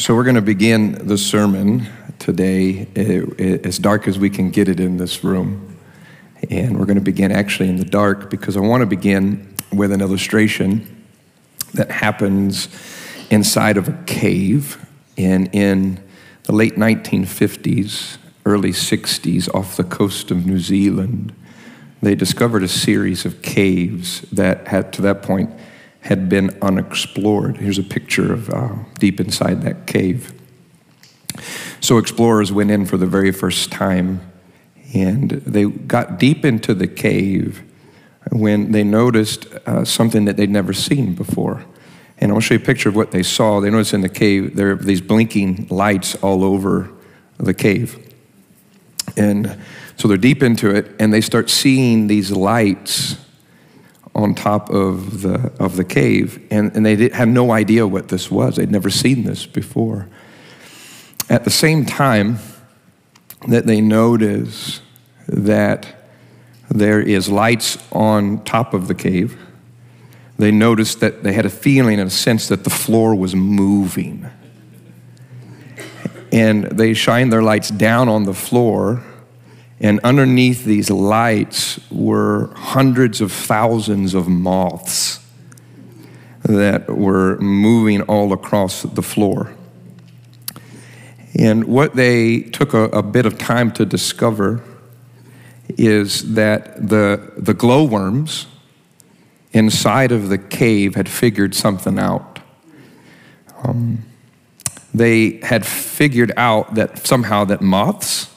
So, we're going to begin the sermon today uh, as dark as we can get it in this room. And we're going to begin actually in the dark because I want to begin with an illustration that happens inside of a cave. And in the late 1950s, early 60s, off the coast of New Zealand, they discovered a series of caves that had, to that point, had been unexplored. Here's a picture of uh, deep inside that cave. So explorers went in for the very first time and they got deep into the cave when they noticed uh, something that they'd never seen before. And I'll show you a picture of what they saw. They noticed in the cave there are these blinking lights all over the cave. And so they're deep into it and they start seeing these lights on top of the, of the cave, and, and they did, had no idea what this was. They'd never seen this before. At the same time that they notice that there is lights on top of the cave, they noticed that they had a feeling and a sense that the floor was moving. And they shined their lights down on the floor and underneath these lights were hundreds of thousands of moths that were moving all across the floor. And what they took a, a bit of time to discover is that the, the glowworms inside of the cave had figured something out. Um, they had figured out that somehow that moths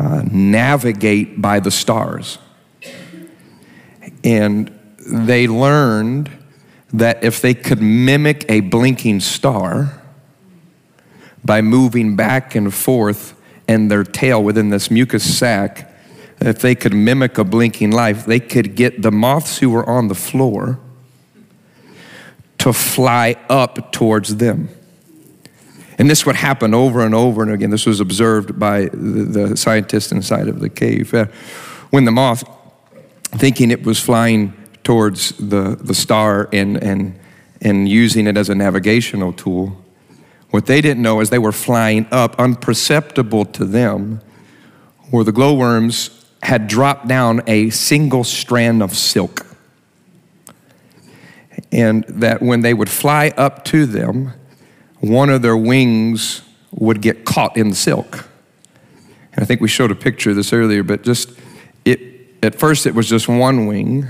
navigate by the stars. And they learned that if they could mimic a blinking star by moving back and forth and their tail within this mucus sac, if they could mimic a blinking light, they could get the moths who were on the floor to fly up towards them. And this would happen over and over and again. This was observed by the, scientists inside of the cave. Uh, when the moth, thinking it was flying towards the, the star and, and, and using it as a navigational tool, what they didn't know is they were flying up, unperceptible to them, where the glowworms had dropped down a single strand of silk. And that when they would fly up to them, one of their wings would get caught in the silk. And I think we showed a picture of this earlier, but just it at first it was just one wing,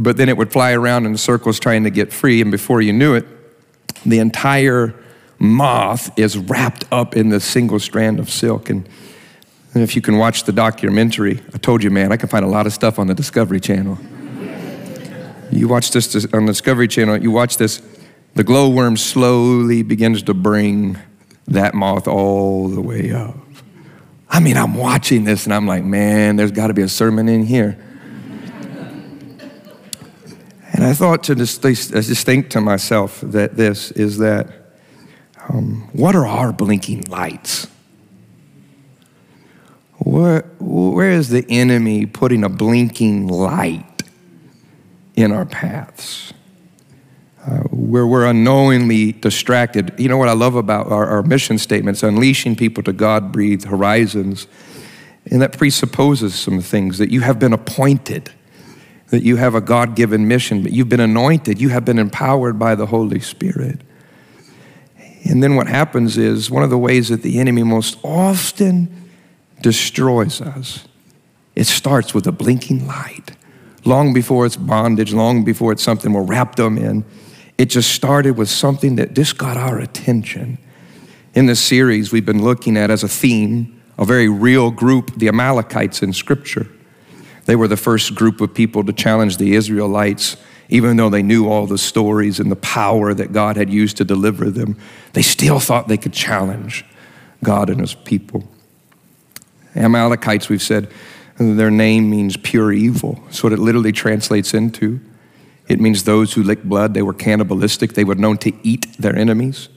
but then it would fly around in circles trying to get free, and before you knew it, the entire moth is wrapped up in this single strand of silk. And, and if you can watch the documentary, I told you, man, I can find a lot of stuff on the Discovery Channel. You watch this on the Discovery Channel, you watch this the glowworm slowly begins to bring that moth all the way up. I mean, I'm watching this and I'm like, man, there's got to be a sermon in here. and I thought to just, think to myself that this is that um, what are our blinking lights? Where, where is the enemy putting a blinking light in our paths? Uh, where we're unknowingly distracted. You know what I love about our, our mission statements unleashing people to God breathed horizons. And that presupposes some things that you have been appointed, that you have a God given mission, but you've been anointed, you have been empowered by the Holy Spirit. And then what happens is one of the ways that the enemy most often destroys us, it starts with a blinking light. Long before it's bondage, long before it's something we're wrapped them in, it just started with something that just got our attention. In this series, we've been looking at as a theme a very real group, the Amalekites in Scripture. They were the first group of people to challenge the Israelites, even though they knew all the stories and the power that God had used to deliver them. They still thought they could challenge God and His people. Amalekites, we've said, their name means pure evil. That's what it literally translates into. It means those who licked blood, they were cannibalistic, they were known to eat their enemies.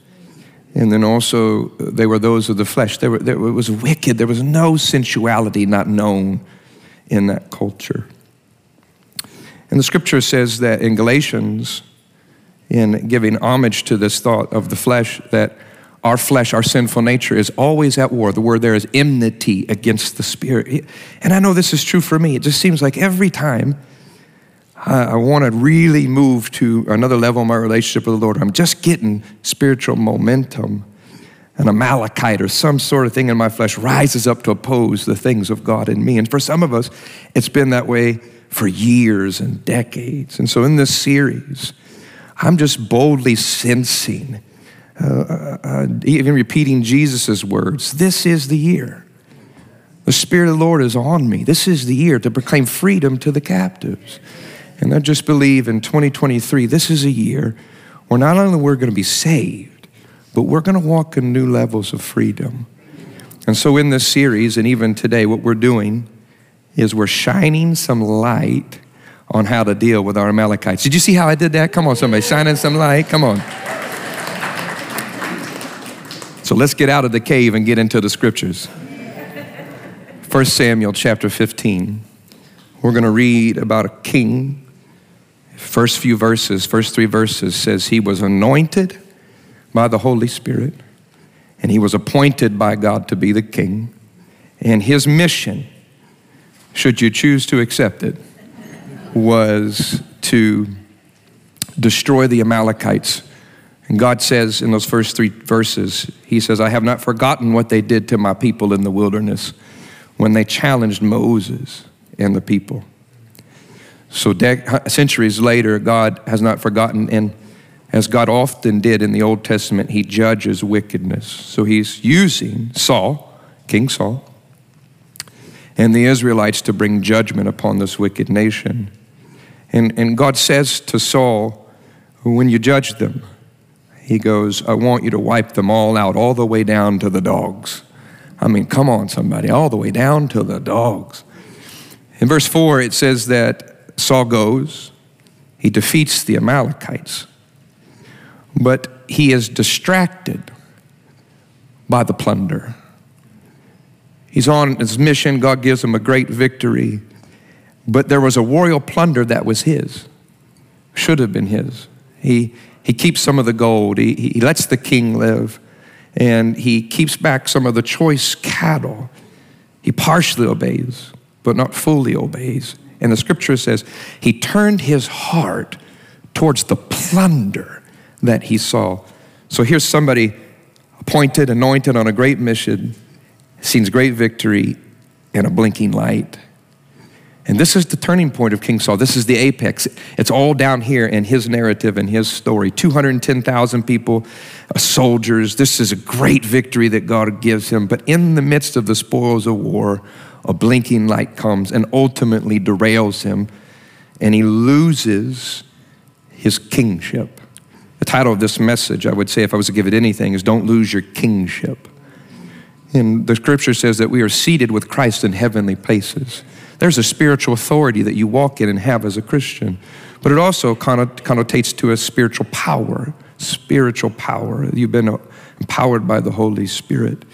And then also, uh, they were those of the flesh. They were, they, it was wicked. There was no sensuality not known in that culture. And the scripture says that in Galatians, in giving homage to this thought of the flesh that our flesh, our sinful nature is always at war. The word there is enmity against the spirit. And I know this is true for me. It just seems like every time I, want to really move to another level in my relationship with the Lord, I'm just getting spiritual momentum. An Amalekite or some sort of thing in my flesh rises up to oppose the things of God in me. And for some of us, it's been that way for years and decades. And so in this series, I'm just boldly sensing uh, uh, uh, even repeating Jesus' words this is the year. The Spirit of the Lord is on me. This is the year to proclaim freedom to the captives. And I just believe in 2023, this is a year where not only we're going to be saved, but we're going to walk in new levels of freedom. And so, in this series, and even today, what we're doing is we're shining some light on how to deal with our Amalekites. Did you see how I did that? Come on, somebody, shining some light. Come on. So let's get out of the cave and get into the scriptures. 1 Samuel chapter 15. We're going to read about a king. First few verses, first three verses says he was anointed by the Holy Spirit and he was appointed by God to be the king. And his mission, should you choose to accept it, was to destroy the Amalekites and God says in those first three verses, He says, I have not forgotten what they did to my people in the wilderness when they challenged Moses and the people. So, de- uh, centuries later, God has not forgotten, and as God often did in the Old Testament, He judges wickedness. So, He's using Saul, King Saul, and the Israelites to bring judgment upon this wicked nation. And, and God says to Saul, when you judge them, he goes, I want you to wipe them all out, all the way down to the dogs. I mean, come on, somebody, all the way down to the dogs. In verse 4, it says that Saul goes, he defeats the Amalekites, but he is distracted by the plunder. He's on his mission, God gives him a great victory, but there was a royal plunder that was his, should have been his. He, he keeps some of the gold, he, he lets the king live, and he keeps back some of the choice cattle. He partially obeys, but not fully obeys. And the scripture says he turned his heart towards the plunder that he saw. So here's somebody appointed, anointed on a great mission, sees great victory in a blinking light. And this is the turning point of King Saul. This is the apex. It's all down here in his narrative and his story. 210,000 people, uh, soldiers. This is a great victory that God gives him. But in the midst of the spoils of war, a blinking light comes and ultimately derails him, and he loses his kingship. The title of this message, I would say, if I was to give it anything, is Don't Lose Your Kingship. And the scripture says that we are seated with Christ in heavenly places. There's a spiritual authority that you walk in and have as a Christian, but it also connotates to a spiritual power. Spiritual power. You've been empowered by the Holy Spirit.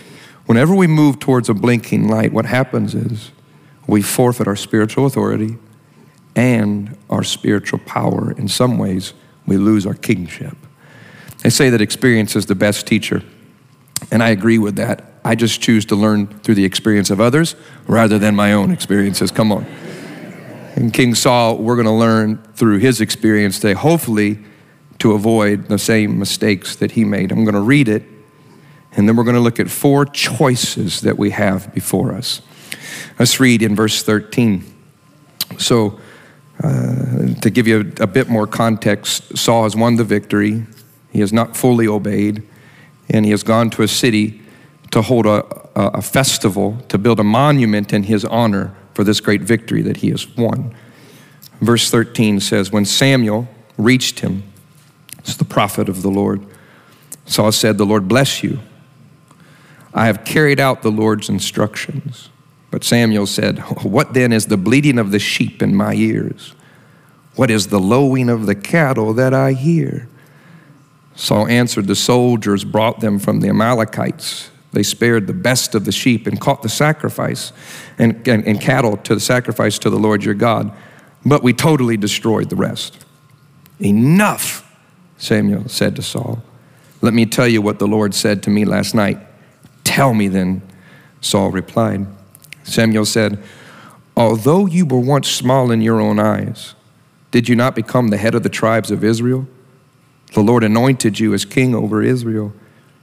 Whenever we move towards a blinking light, what happens is we forfeit our spiritual authority and our spiritual power. In some ways, we lose our kingship. They say that experience is the best teacher, and I agree with that. I just choose to learn through the experience of others rather than my own experiences. Come on. And King Saul, we're going to learn through his experience today, hopefully, to avoid the same mistakes that he made. I'm going to read it, and then we're going to look at four choices that we have before us. Let's read in verse 13. So, uh, to give you a, a bit more context, Saul has won the victory. He has not fully obeyed, and he has gone to a city to hold a, a festival, to build a monument in his honor for this great victory that he has won. Verse 13 says, When Samuel reached him, it's the prophet of the Lord, Saul said, The Lord bless you. I have carried out the Lord's instructions. But Samuel said, What then is the bleating of the sheep in my ears? What is the lowing of the cattle that I hear? Saul answered, The soldiers brought them from the Amalekites they spared the best of the sheep and caught the sacrifice and, and, and, cattle to the sacrifice to the Lord your God, but we totally destroyed the rest. Enough Samuel said to Saul. Let me tell you what the Lord said to me last night. Tell me then, Saul replied. Samuel said, Although you were once small in your own eyes, did you not become the head of the tribes of Israel? The Lord anointed you as king over Israel.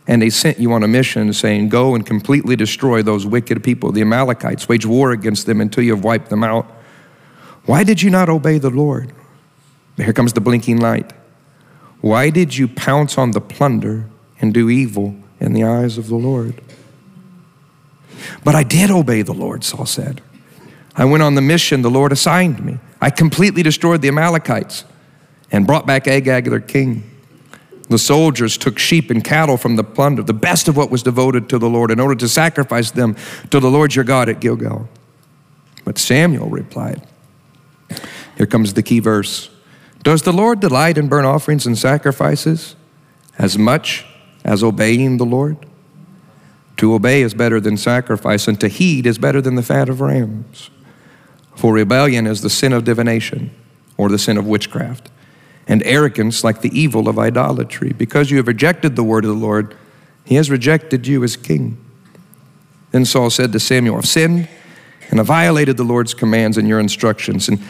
And they sent you on a mission saying, Go and completely destroy those wicked people, the Amalekites. Wage war against them until you have wiped them out. Why did you not obey the Lord? Here comes the blinking light. Why did you pounce on the plunder and do evil in the eyes of the Lord? But I did obey the Lord, Saul said. I went on the mission the Lord assigned me. I completely destroyed the Amalekites and brought back Agag, their king. The soldiers took sheep and cattle from the plunder, the best of what was devoted to the Lord, in order to sacrifice them to the Lord your God at Gilgal. But Samuel replied, Here comes the key verse Does the Lord delight in burnt offerings and sacrifices as much as obeying the Lord? To obey is better than sacrifice, and to heed is better than the fat of rams. For rebellion is the sin of divination or the sin of witchcraft and arrogance like the evil of idolatry. Because you have rejected the word of the Lord, he has rejected you as king. Then Saul said to Samuel, I've sinned and I violated the Lord's commands and your instructions. And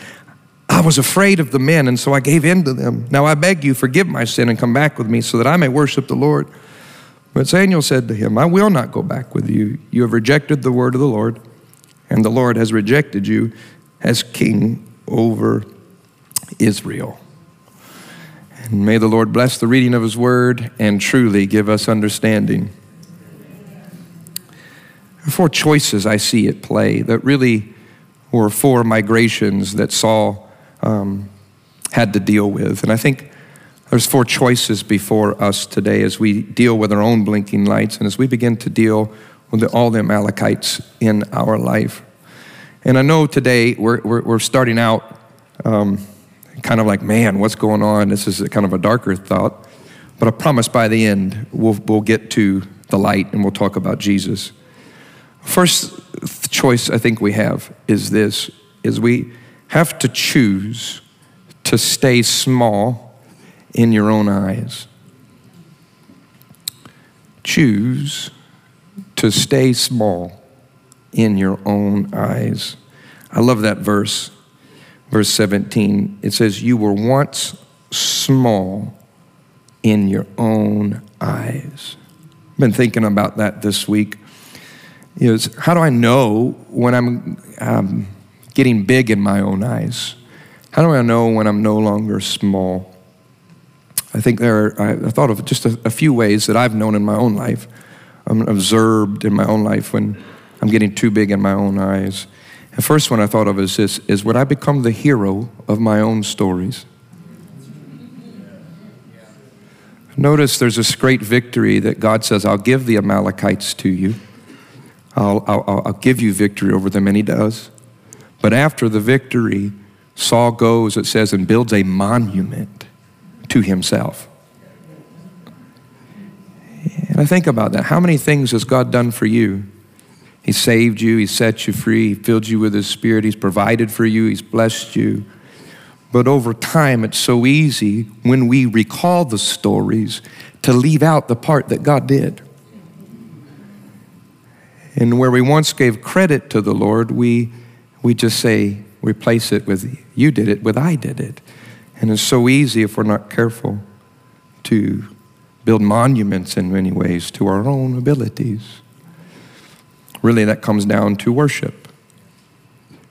I was afraid of the men, and so I gave in to them. Now I beg you, forgive my sin and come back with me so that I may worship the Lord. But Samuel said to him, I will not go back with you. You have rejected the word of the Lord, and the Lord has rejected you as king over Israel. And may the Lord bless the reading of His word and truly give us understanding. Four choices I see at play that really were four migrations that Saul um, had to deal with. And I think there's four choices before us today as we deal with our own blinking lights and as we begin to deal with the, all the Amalekites in our life. And I know today we're, we're, we're starting out. Um, kind of like, man, what's going on? This is kind of a darker thought. But I promise by the end, we'll, we'll get to the light and we'll talk about Jesus. First choice I think we have is this, is we have to choose to stay small in your own eyes. Choose to stay small in your own eyes. I love that verse verse 17, it says, You were once small in your own eyes. I've been thinking about that this week. Is how do I know when I'm um, getting big in my own eyes? How do I know when I'm no longer small? I think there are, I thought of just a, a few ways that I've known in my own life. I'm observed in my own life when I'm getting too big in my own eyes. The first one I thought of is this is when I become the hero of my own stories. Notice there's this great victory that God says, I'll give the Amalekites to you. I'll, I'll, I'll give you victory over them, and he does. But after the victory, Saul goes, it says, and builds a monument to himself. And I think about that. How many things has God done for you? He saved you, He set you free, He filled you with His Spirit, He's provided for you, He's blessed you. But over time, it's so easy when we recall the stories to leave out the part that God did. And where we once gave credit to the Lord, we, we just say, replace it with, you did it, with I did it. And it's so easy if we're not careful to build monuments in many ways to our own abilities. Really, that comes down to worship.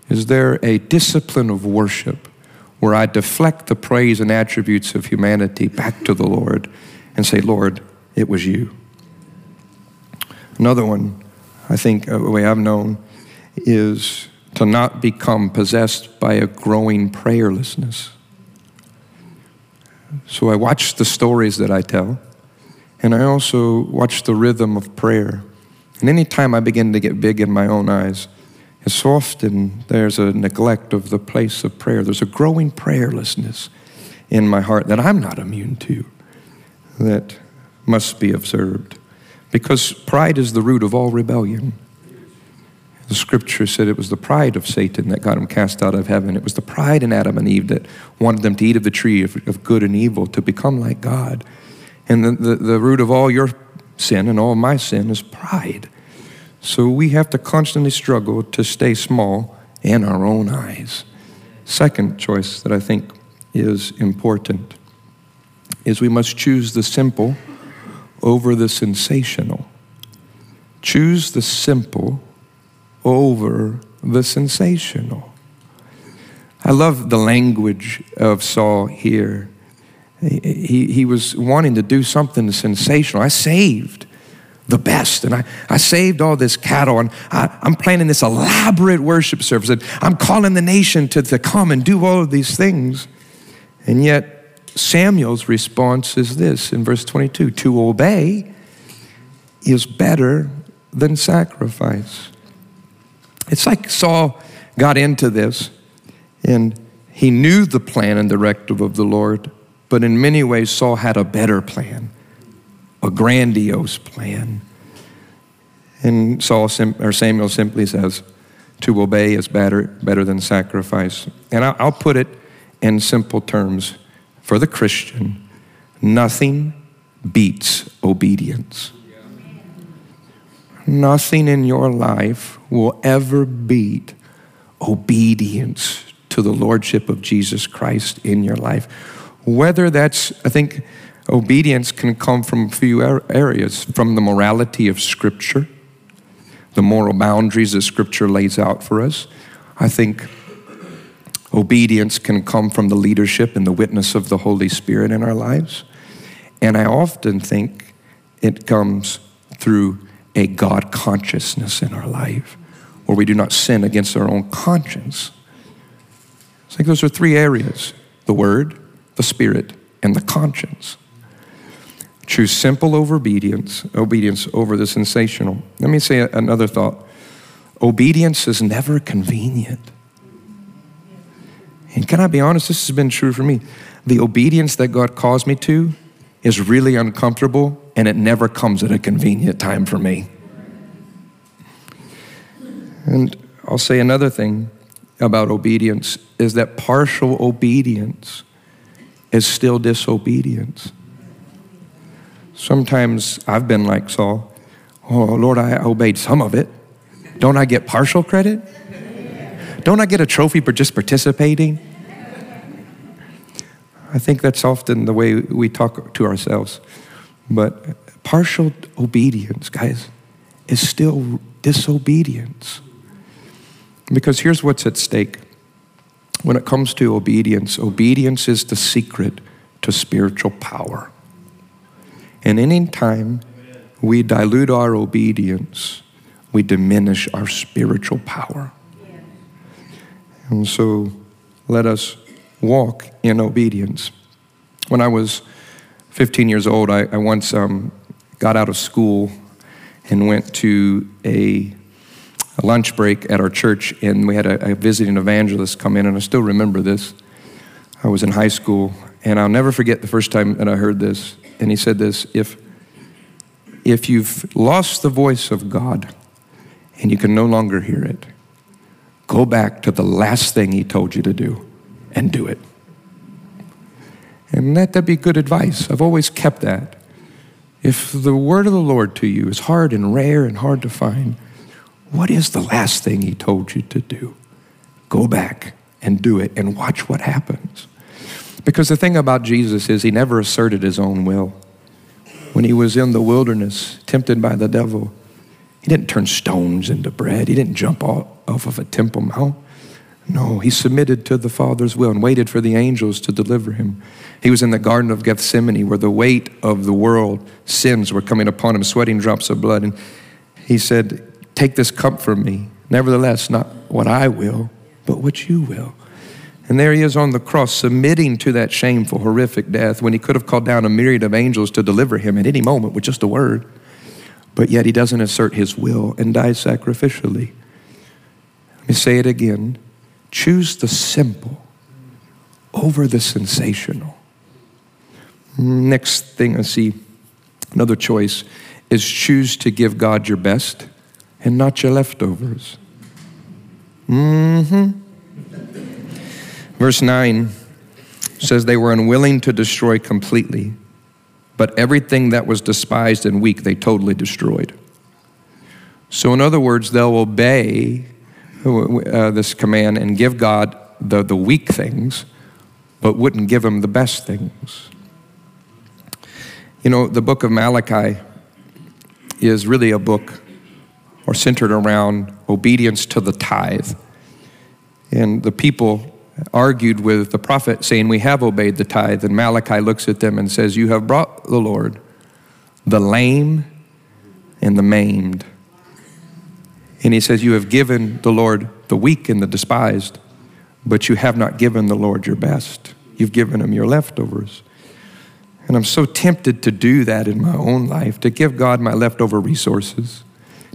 Is there a discipline of worship where I deflect the praise and attributes of humanity back to the Lord and say, Lord, it was you? Another one, I think, uh, a way I've known, is to not become possessed by a growing prayerlessness. So I watch the stories that I tell, and I also watch the rhythm of prayer. And anytime I begin to get big in my own eyes, it's often there's a neglect of the place of prayer. There's a growing prayerlessness in my heart that I'm not immune to, that must be observed. Because pride is the root of all rebellion. The scripture said it was the pride of Satan that got him cast out of heaven. It was the pride in Adam and Eve that wanted them to eat of the tree of, of good and evil, to become like God. And the, the, the root of all your sin and all my sin is pride. So we have to constantly struggle to stay small in our own eyes. Second choice that I think is important is we must choose the simple over the sensational. Choose the simple over the sensational. I love the language of Saul here. He, he, was wanting to do something sensational. I saved the best, and I, I saved all this cattle, and I, am planning this elaborate worship service, and I'm calling the nation to, to come and do all of these things. And yet, Samuel's response is this in verse 22 to obey is better than sacrifice. It's like Saul got into this and he knew the plan and directive of the Lord, but in many ways, Saul had a better plan, a grandiose plan. And Saul or Samuel simply says, to obey is better, better than sacrifice. And I'll put it in simple terms for the Christian nothing beats obedience. Nothing in your life will ever beat obedience to the Lordship of Jesus Christ in your life. Whether that's, I think, obedience can come from a few er-, areas from the morality of Scripture, the moral boundaries that Scripture lays out for us. I think obedience can come from the leadership and the witness of the Holy Spirit in our lives. And I often think it comes through a God consciousness in our life, where we do not sin against our own conscience. I think those are three areas the Word, the Spirit, and the conscience. Choose simple over obedience, obedience over the sensational. Let me say another thought. Obedience is never convenient. And can I be honest? This has been true for me. The obedience that God calls me to is really uncomfortable and it never comes at a convenient time for me. And I'll say another thing about obedience is that partial obedience is still disobedience. Sometimes I've been like Saul, oh Lord, I obeyed some of it. Don't I get partial credit? Don't I get a trophy for just participating? I think that's often the way we talk to ourselves. But partial obedience, guys, is still disobedience. Because here's what's at stake. When it comes to obedience, obedience is the secret to spiritual power. And any time we dilute our obedience, we diminish our spiritual power. And so let us walk in obedience. When I was 15 years old, I, I once um, got out of school and went to a, a, lunch break at our church, and we had a, a visiting evangelist come in, and I still remember this. I was in high school, and I'll never forget the first time that I heard this. And he said this if, if you've lost the voice of God and you can no longer hear it, go back to the last thing He told you to do and do it. And let that be good advice. I've always kept that. If the word of the Lord to you is hard and rare and hard to find, what is the last thing He told you to do? Go back and do it and watch what happens. Because the thing about Jesus is, He never asserted His own will. When He was in the wilderness, tempted by the devil, He didn't turn stones into bread, He didn't jump off of a temple mount. No, he submitted to the Father's will and waited for the angels to deliver him. He was in the Garden of Gethsemane where the weight of the world, sins were coming upon him, sweating drops of blood. And he said, Take this cup from me. Nevertheless, not what I will, but what you will. And there he is on the cross, submitting to that shameful, horrific death when he could have called down a myriad of angels to deliver him at any moment with just a word. But yet he doesn't assert his will and dies sacrificially. Let me say it again. Choose the simple over the sensational. Next thing I see, another choice is choose to give God your best and not your leftovers. Mm-hmm. Verse 9 says they were unwilling to destroy completely, but everything that was despised and weak they totally destroyed. So, in other words, they'll obey uh, this command and give God the, the weak things, but wouldn't give him the best things. You know, the book of Malachi is really a book or centered around obedience to the tithe. And the people argued with the prophet, saying, We have obeyed the tithe. And Malachi looks at them and says, You have brought the Lord the lame and the maimed. And he says, You have given the Lord the weak and the despised, but you have not given the Lord your best. You've given him your leftovers. And I'm so tempted to do that in my own life, to give God my leftover resources,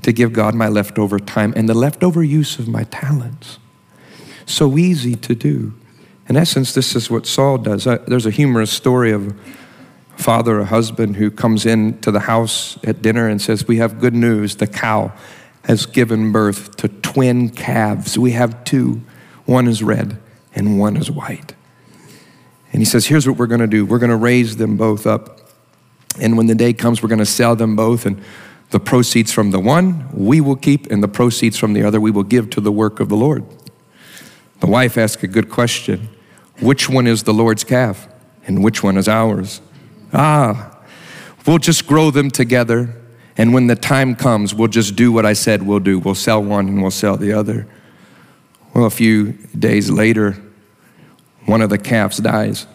to give God my leftover time, and the leftover use of my talents. So easy to do. In essence, this is what Saul does. Uh, there's a humorous story of a father, a husband who comes in to the house at dinner and says, We have good news. The cow has given birth to twin calves. We have two. One is red and one is white. And he says, Here's what we're going to do we're going to raise them both up. And when the day comes, we're going to sell them both. And the proceeds from the one we will keep, and the proceeds from the other we will give to the work of the Lord. The wife asked a good question Which one is the Lord's calf? And which one is ours? Ah, we'll just grow them together. And when the time comes, we'll just do what I said we'll do. We'll sell one and we'll sell the other. Well, a few days later, one of the calves dies.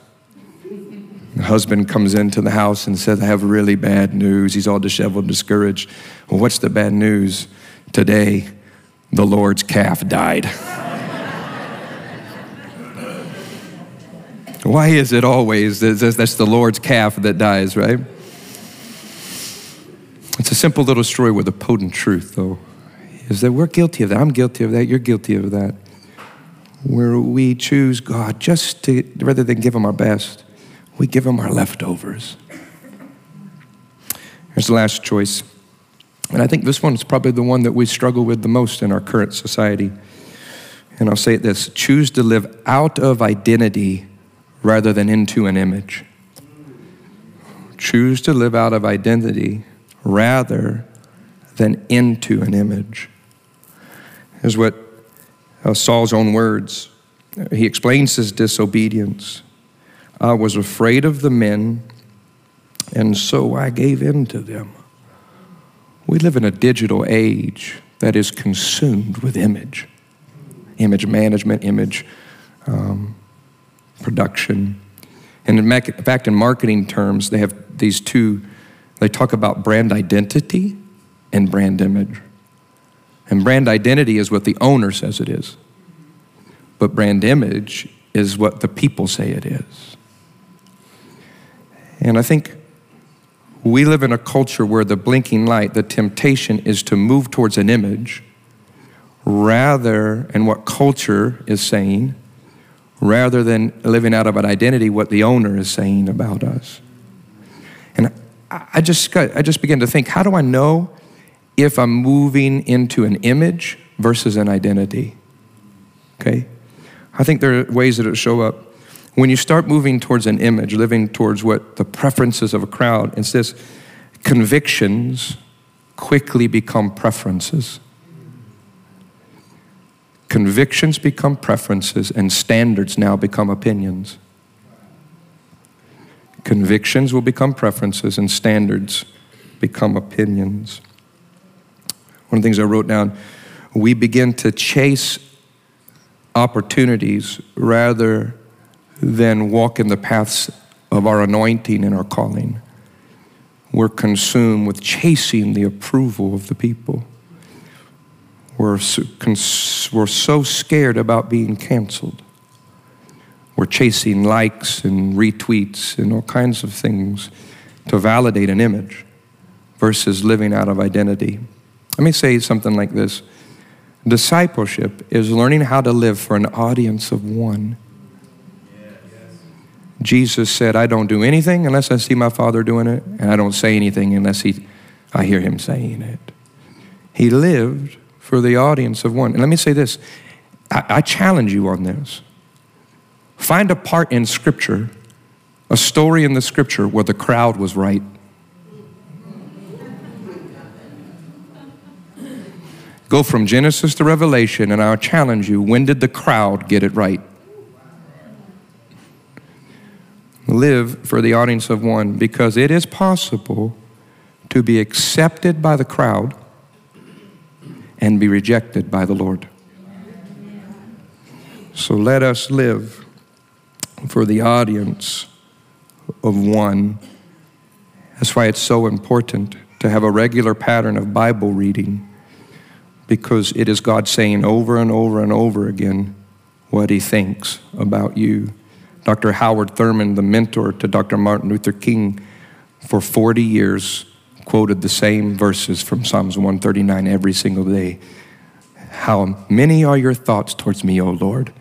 The husband comes into the house and says, I have really bad news. He's all disheveled, discouraged. Well, what's the bad news? Today, the Lord's calf died. Why is it always that's the Lord's calf that dies, right? It's a simple little story with a potent truth, though, is that we're guilty of that. I'm guilty of that. You're guilty of that where we choose God just to, rather than give Him our best, we give Him our leftovers. Here's the last choice. And I think this one is probably the one that we struggle with the most in our current society. And I'll say this choose to live out of identity rather than into an image. Choose to live out of identity rather than into an image. Is what uh, Saul's own words. He explains his disobedience. I was afraid of the men, and so I gave in to them. We live in a digital age that is consumed with image image management, image um, production. And in fact, in marketing terms, they have these two, they talk about brand identity and brand image. And brand identity is what the owner says it is. But brand image is what the people say it is. And I think we live in a culture where the blinking light, the temptation is to move towards an image rather, and what culture is saying, rather than living out of an identity, what the owner is saying about us. And I just, I just began to think, how do I know if I'm moving into an image versus an identity. Okay? I think there are ways that it show up. When you start moving towards an image, living towards what the preferences of a crowd, it's this convictions quickly become preferences. Convictions become preferences, and standards now become opinions. Convictions will become preferences, and standards become opinions. One of the things I wrote down we begin to chase opportunities rather than walk in the paths of our anointing and our calling. We're consumed with chasing the approval of the people. We're so, we're so scared about being canceled. We're chasing likes and retweets and all kinds of things to validate an image versus living out of identity. Let me say something like this Discipleship is learning how to live for an audience of one. Jesus said, I don't do anything unless I see my Father doing it, and I don't say anything unless he, I hear him saying it. He lived for the audience of one. And let me say this I, I challenge you on this. Find a part in Scripture, a story in the Scripture where the crowd was right. Go from Genesis to Revelation, and I'll challenge you when did the crowd get it right? Live for the audience of one because it is possible to be accepted by the crowd and be rejected by the Lord. So let us live for the audience of one. That's why it's so important to have a regular pattern of Bible reading because it is God saying over and over and over again what He thinks about you. Dr. Howard Thurman, the mentor to Dr. Martin Luther King, for 40 years quoted the same verses from Psalms 139 every single day. How many are your thoughts towards me, O Lord?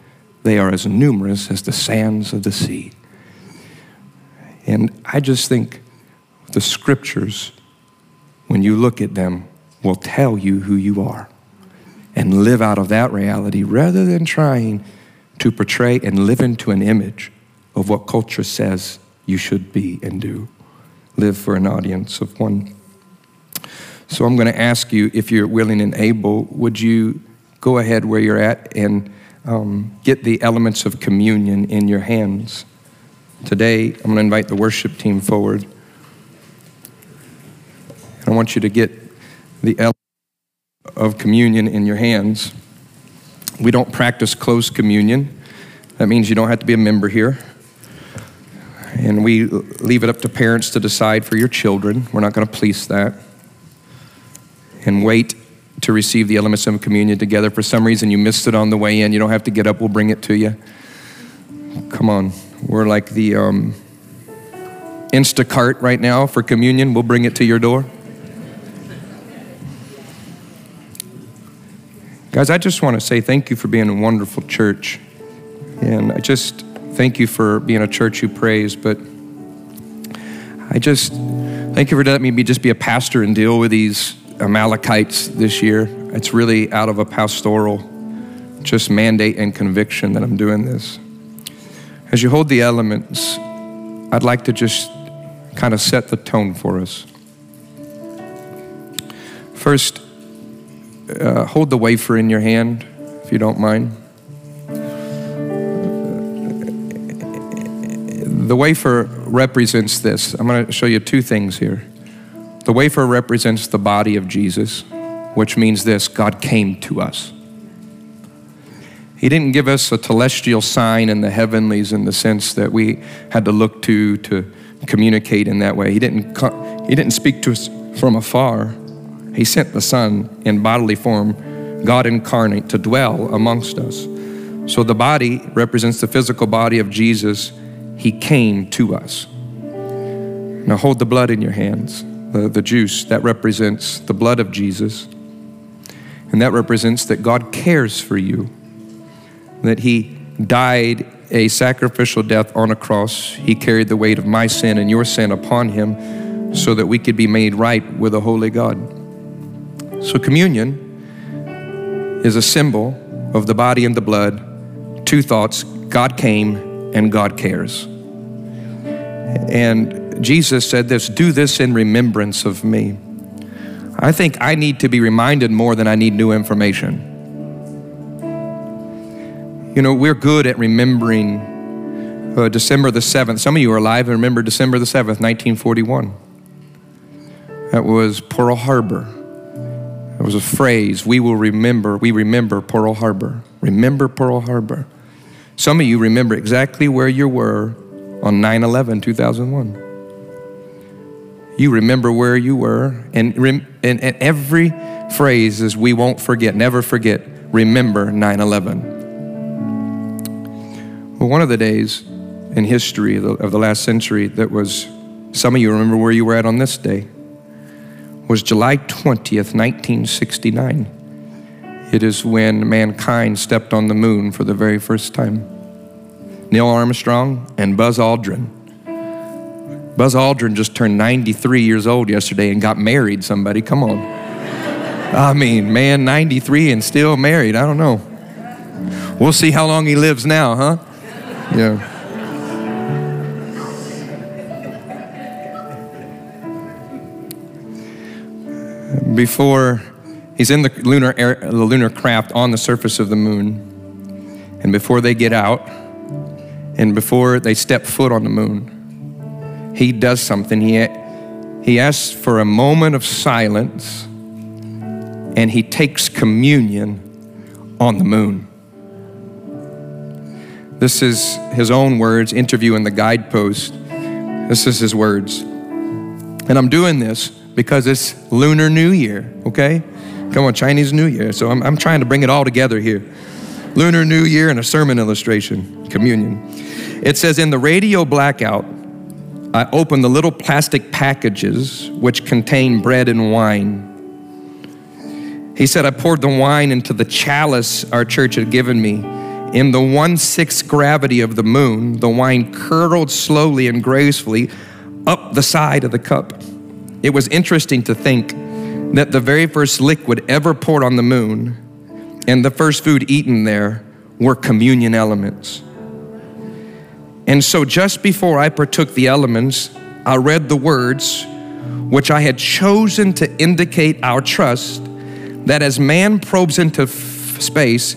They are as numerous as the sands of the sea. And I just think the scriptures, when you look at them, will tell you who you are and live out of that reality rather than trying to portray and live into an image of what culture says you should be and do. Live for an audience of one. So I'm going to ask you, if you're willing and able, would you go ahead where you're at and um, get the elements of communion in your hands? Today, I'm going to invite the worship team forward. And I want you to get the elements of communion in your hands. We don't practice close communion. That means you don't have to be a member here. And we leave it up to parents to decide for your children. We're not going to police that. And wait to receive the elements of communion together. For some reason, you missed it on the way in. You don't have to get up, we'll bring it to you. Come on. We're like the um, Instacart right now for communion. We'll bring it to your door. Guys, I just want to say thank you for being a wonderful church. And I just thank you for being a church who prays, but I just thank you for letting me just be a pastor and deal with these Amalekites this year. It's really out of a pastoral just mandate and conviction that I'm doing this. As you hold the elements, I'd like to just kind of set the tone for us. First, uh, hold the wafer in your hand, if you don't mind. The wafer represents this. I'm going to show you two things here. The wafer represents the body of Jesus, which means this God came to us. He didn't give us a celestial sign in the heavenlies in the sense that we had to look to to communicate in that way. He didn't, he didn't speak to us from afar. He sent the Son in bodily form, God incarnate, to dwell amongst us. So the body represents the physical body of Jesus. He came to us. Now hold the blood in your hands, the, the juice that represents the blood of Jesus. And that represents that God cares for you, that He died a sacrificial death on a cross. He carried the weight of my sin and your sin upon Him so that we could be made right with a holy God. So, communion is a symbol of the body and the blood. Two thoughts God came and God cares. And Jesus said this do this in remembrance of me. I think I need to be reminded more than I need new information. You know, we're good at remembering uh, December the 7th. Some of you are alive and remember December the 7th, 1941. That was Pearl Harbor. There was a phrase, we will remember, we remember Pearl Harbor. Remember Pearl Harbor. Some of you remember exactly where you were on 9 11, 2001. You remember where you were, and, and, and every phrase is we won't forget, never forget, remember 9 11. Well, one of the days in history of the, of the last century that was, some of you remember where you were at on this day was July 20th, 1969. It is when mankind stepped on the moon for the very first time. Neil Armstrong and Buzz Aldrin. Buzz Aldrin just turned 93 years old yesterday and got married, somebody. Come on. I mean, man, 93 and still married. I don't know. We'll see how long he lives now, huh? Yeah. Before he's in the lunar, air, the lunar craft on the surface of the moon, and before they get out, and before they step foot on the moon, he does something. He, he asks for a moment of silence and he takes communion on the moon. This is his own words, interview in the guidepost. This is his words. And I'm doing this because it's Lunar New Year, okay? Come on, Chinese New Year. So I'm, I'm trying to bring it all together here. Lunar New Year and a sermon illustration, communion. It says, In the radio blackout, I opened the little plastic packages which contain bread and wine. He said, I poured the wine into the chalice our church had given me. In the one sixth gravity of the moon, the wine curdled slowly and gracefully up the side of the cup. It was interesting to think that the very first liquid ever poured on the moon and the first food eaten there were communion elements. And so, just before I partook the elements, I read the words which I had chosen to indicate our trust that as man probes into f- space,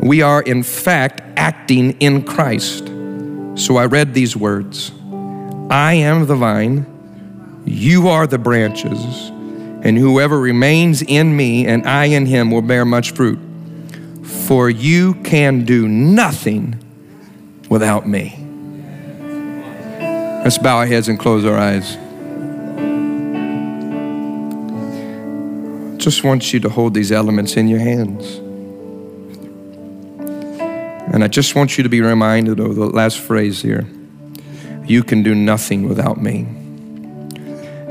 we are in fact acting in Christ. So I read these words I am the vine, you are the branches, and whoever remains in me and I in him will bear much fruit. For you can do nothing without me. Let's bow our heads and close our eyes. Just want you to hold these elements in your hands. And I just want you to be reminded of the last phrase here you can do nothing without me.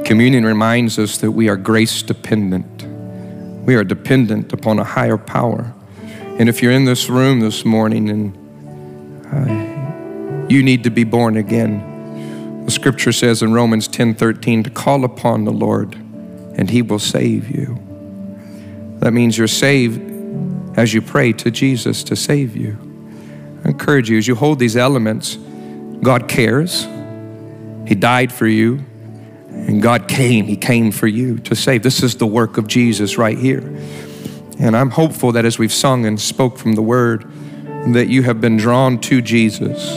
Communion reminds us that we are grace dependent. We are dependent upon a higher power. And if you're in this room this morning and uh, you need to be born again, the scripture says in Romans 10 13 to call upon the Lord and he will save you. That means you're saved as you pray to Jesus to save you. I encourage you as you hold these elements, God cares. He died for you, and God came. He came for you to save. This is the work of Jesus right here. And I'm hopeful that as we've sung and spoke from the word, that you have been drawn to Jesus.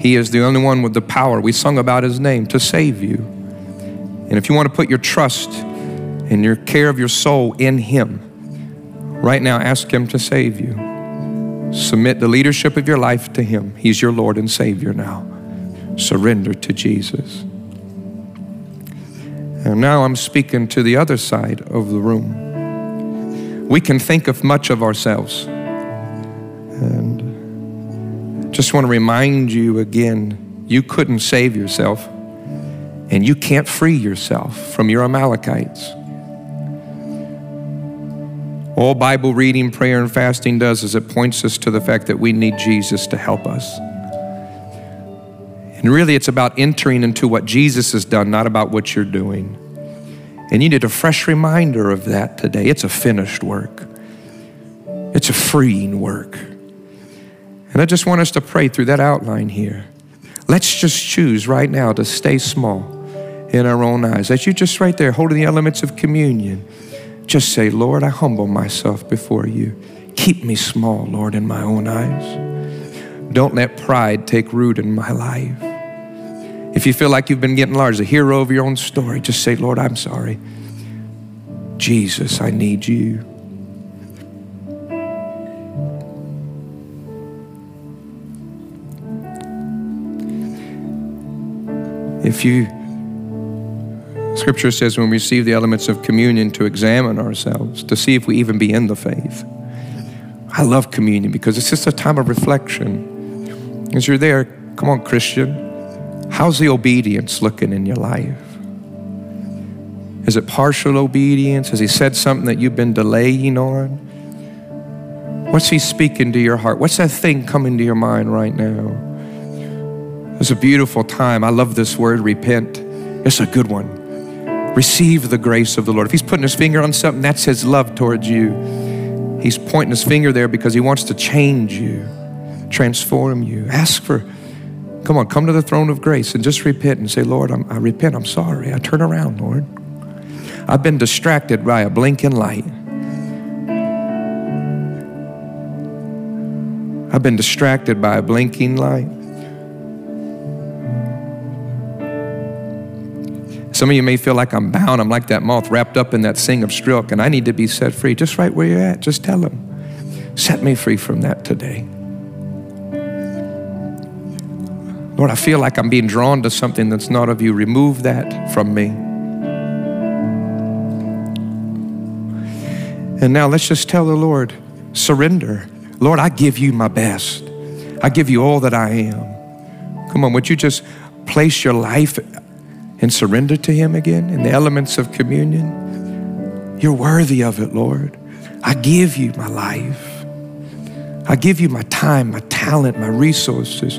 He is the only one with the power. We sung about his name to save you. And if you want to put your trust and your care of your soul in him, right now ask him to save you. Submit the leadership of your life to him. He's your Lord and Savior now. Surrender to Jesus. And now I'm speaking to the other side of the room we can think of much of ourselves. And just want to remind you again you couldn't save yourself, and you can't free yourself from your Amalekites. All Bible reading, prayer, and fasting does is it points us to the fact that we need Jesus to help us. And really, it's about entering into what Jesus has done, not about what you're doing. And you need a fresh reminder of that today. It's a finished work, it's a freeing work. And I just want us to pray through that outline here. Let's just choose right now to stay small in our own eyes. As you just right there holding the elements of communion, just say, Lord, I humble myself before you. Keep me small, Lord, in my own eyes. Don't let pride take root in my life. If you feel like you've been getting large, a hero of your own story, just say, Lord, I'm sorry. Jesus, I need you. If you, scripture says, when we receive the elements of communion, to examine ourselves, to see if we even be in the faith. I love communion because it's just a time of reflection. As you're there, come on, Christian. How's the obedience looking in your life? Is it partial obedience? Has He said something that you've been delaying on? What's He speaking to your heart? What's that thing coming to your mind right now? It's a beautiful time. I love this word, repent. It's a good one. Receive the grace of the Lord. If He's putting His finger on something, that's His love towards you. He's pointing his finger there because he wants to change you, transform you. Ask for, come on, come to the throne of grace and just repent and say, Lord, I'm, I repent. I'm sorry. I turn around, Lord. I've been distracted by a blinking light. I've been distracted by a blinking light. Some of you may feel like I'm bound. I'm like that moth wrapped up in that sing of silk, and I need to be set free. Just right where you're at, just tell him, set me free from that today. Lord, I feel like I'm being drawn to something that's not of you. Remove that from me. And now let's just tell the Lord, surrender. Lord, I give you my best. I give you all that I am. Come on, would you just place your life and surrender to Him again in the elements of communion? You're worthy of it, Lord. I give you my life. I give you my time, my talent, my resources.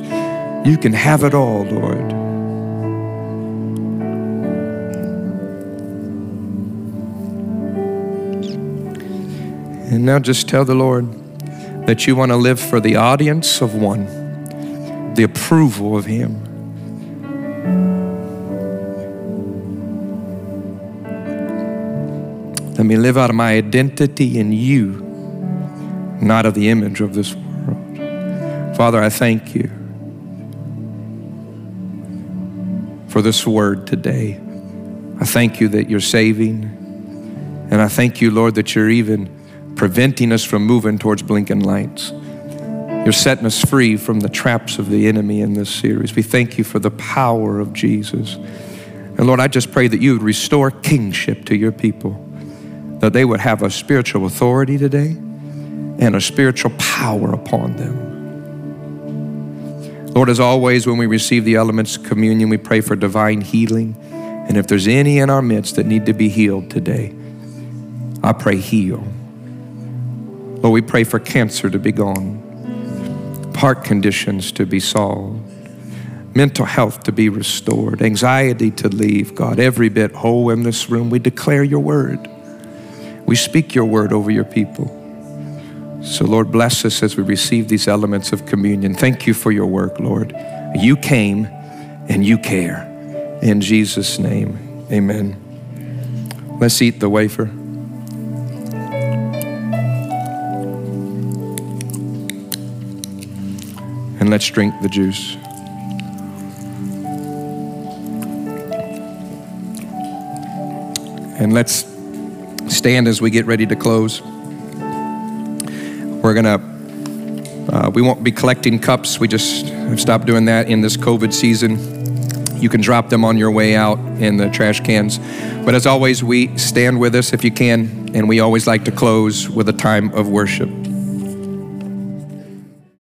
You can have it all, Lord. And now just tell the Lord that you want to live for the audience of one, the approval of Him. Let me live out of my identity in you, not of the image of this world. Father, I thank you for this word today. I thank you that you're saving. And I thank you, Lord, that you're even preventing us from moving towards blinking lights. You're setting us free from the traps of the enemy in this series. We thank you for the power of Jesus. And Lord, I just pray that you would restore kingship to your people that they would have a spiritual authority today and a spiritual power upon them. Lord, as always, when we receive the elements of communion, we pray for divine healing. And if there's any in our midst that need to be healed today, I pray heal. Lord, we pray for cancer to be gone, heart conditions to be solved, mental health to be restored, anxiety to leave. God, every bit whole in this room, we declare your word. We speak your word over your people. So, Lord, bless us as we receive these elements of communion. Thank you for your work, Lord. You came and you care. In Jesus' name, amen. Let's eat the wafer. And let's drink the juice. And let's stand as we get ready to close. We're going to, uh, we won't be collecting cups. We just have stopped doing that in this COVID season. You can drop them on your way out in the trash cans. But as always, we stand with us if you can, and we always like to close with a time of worship.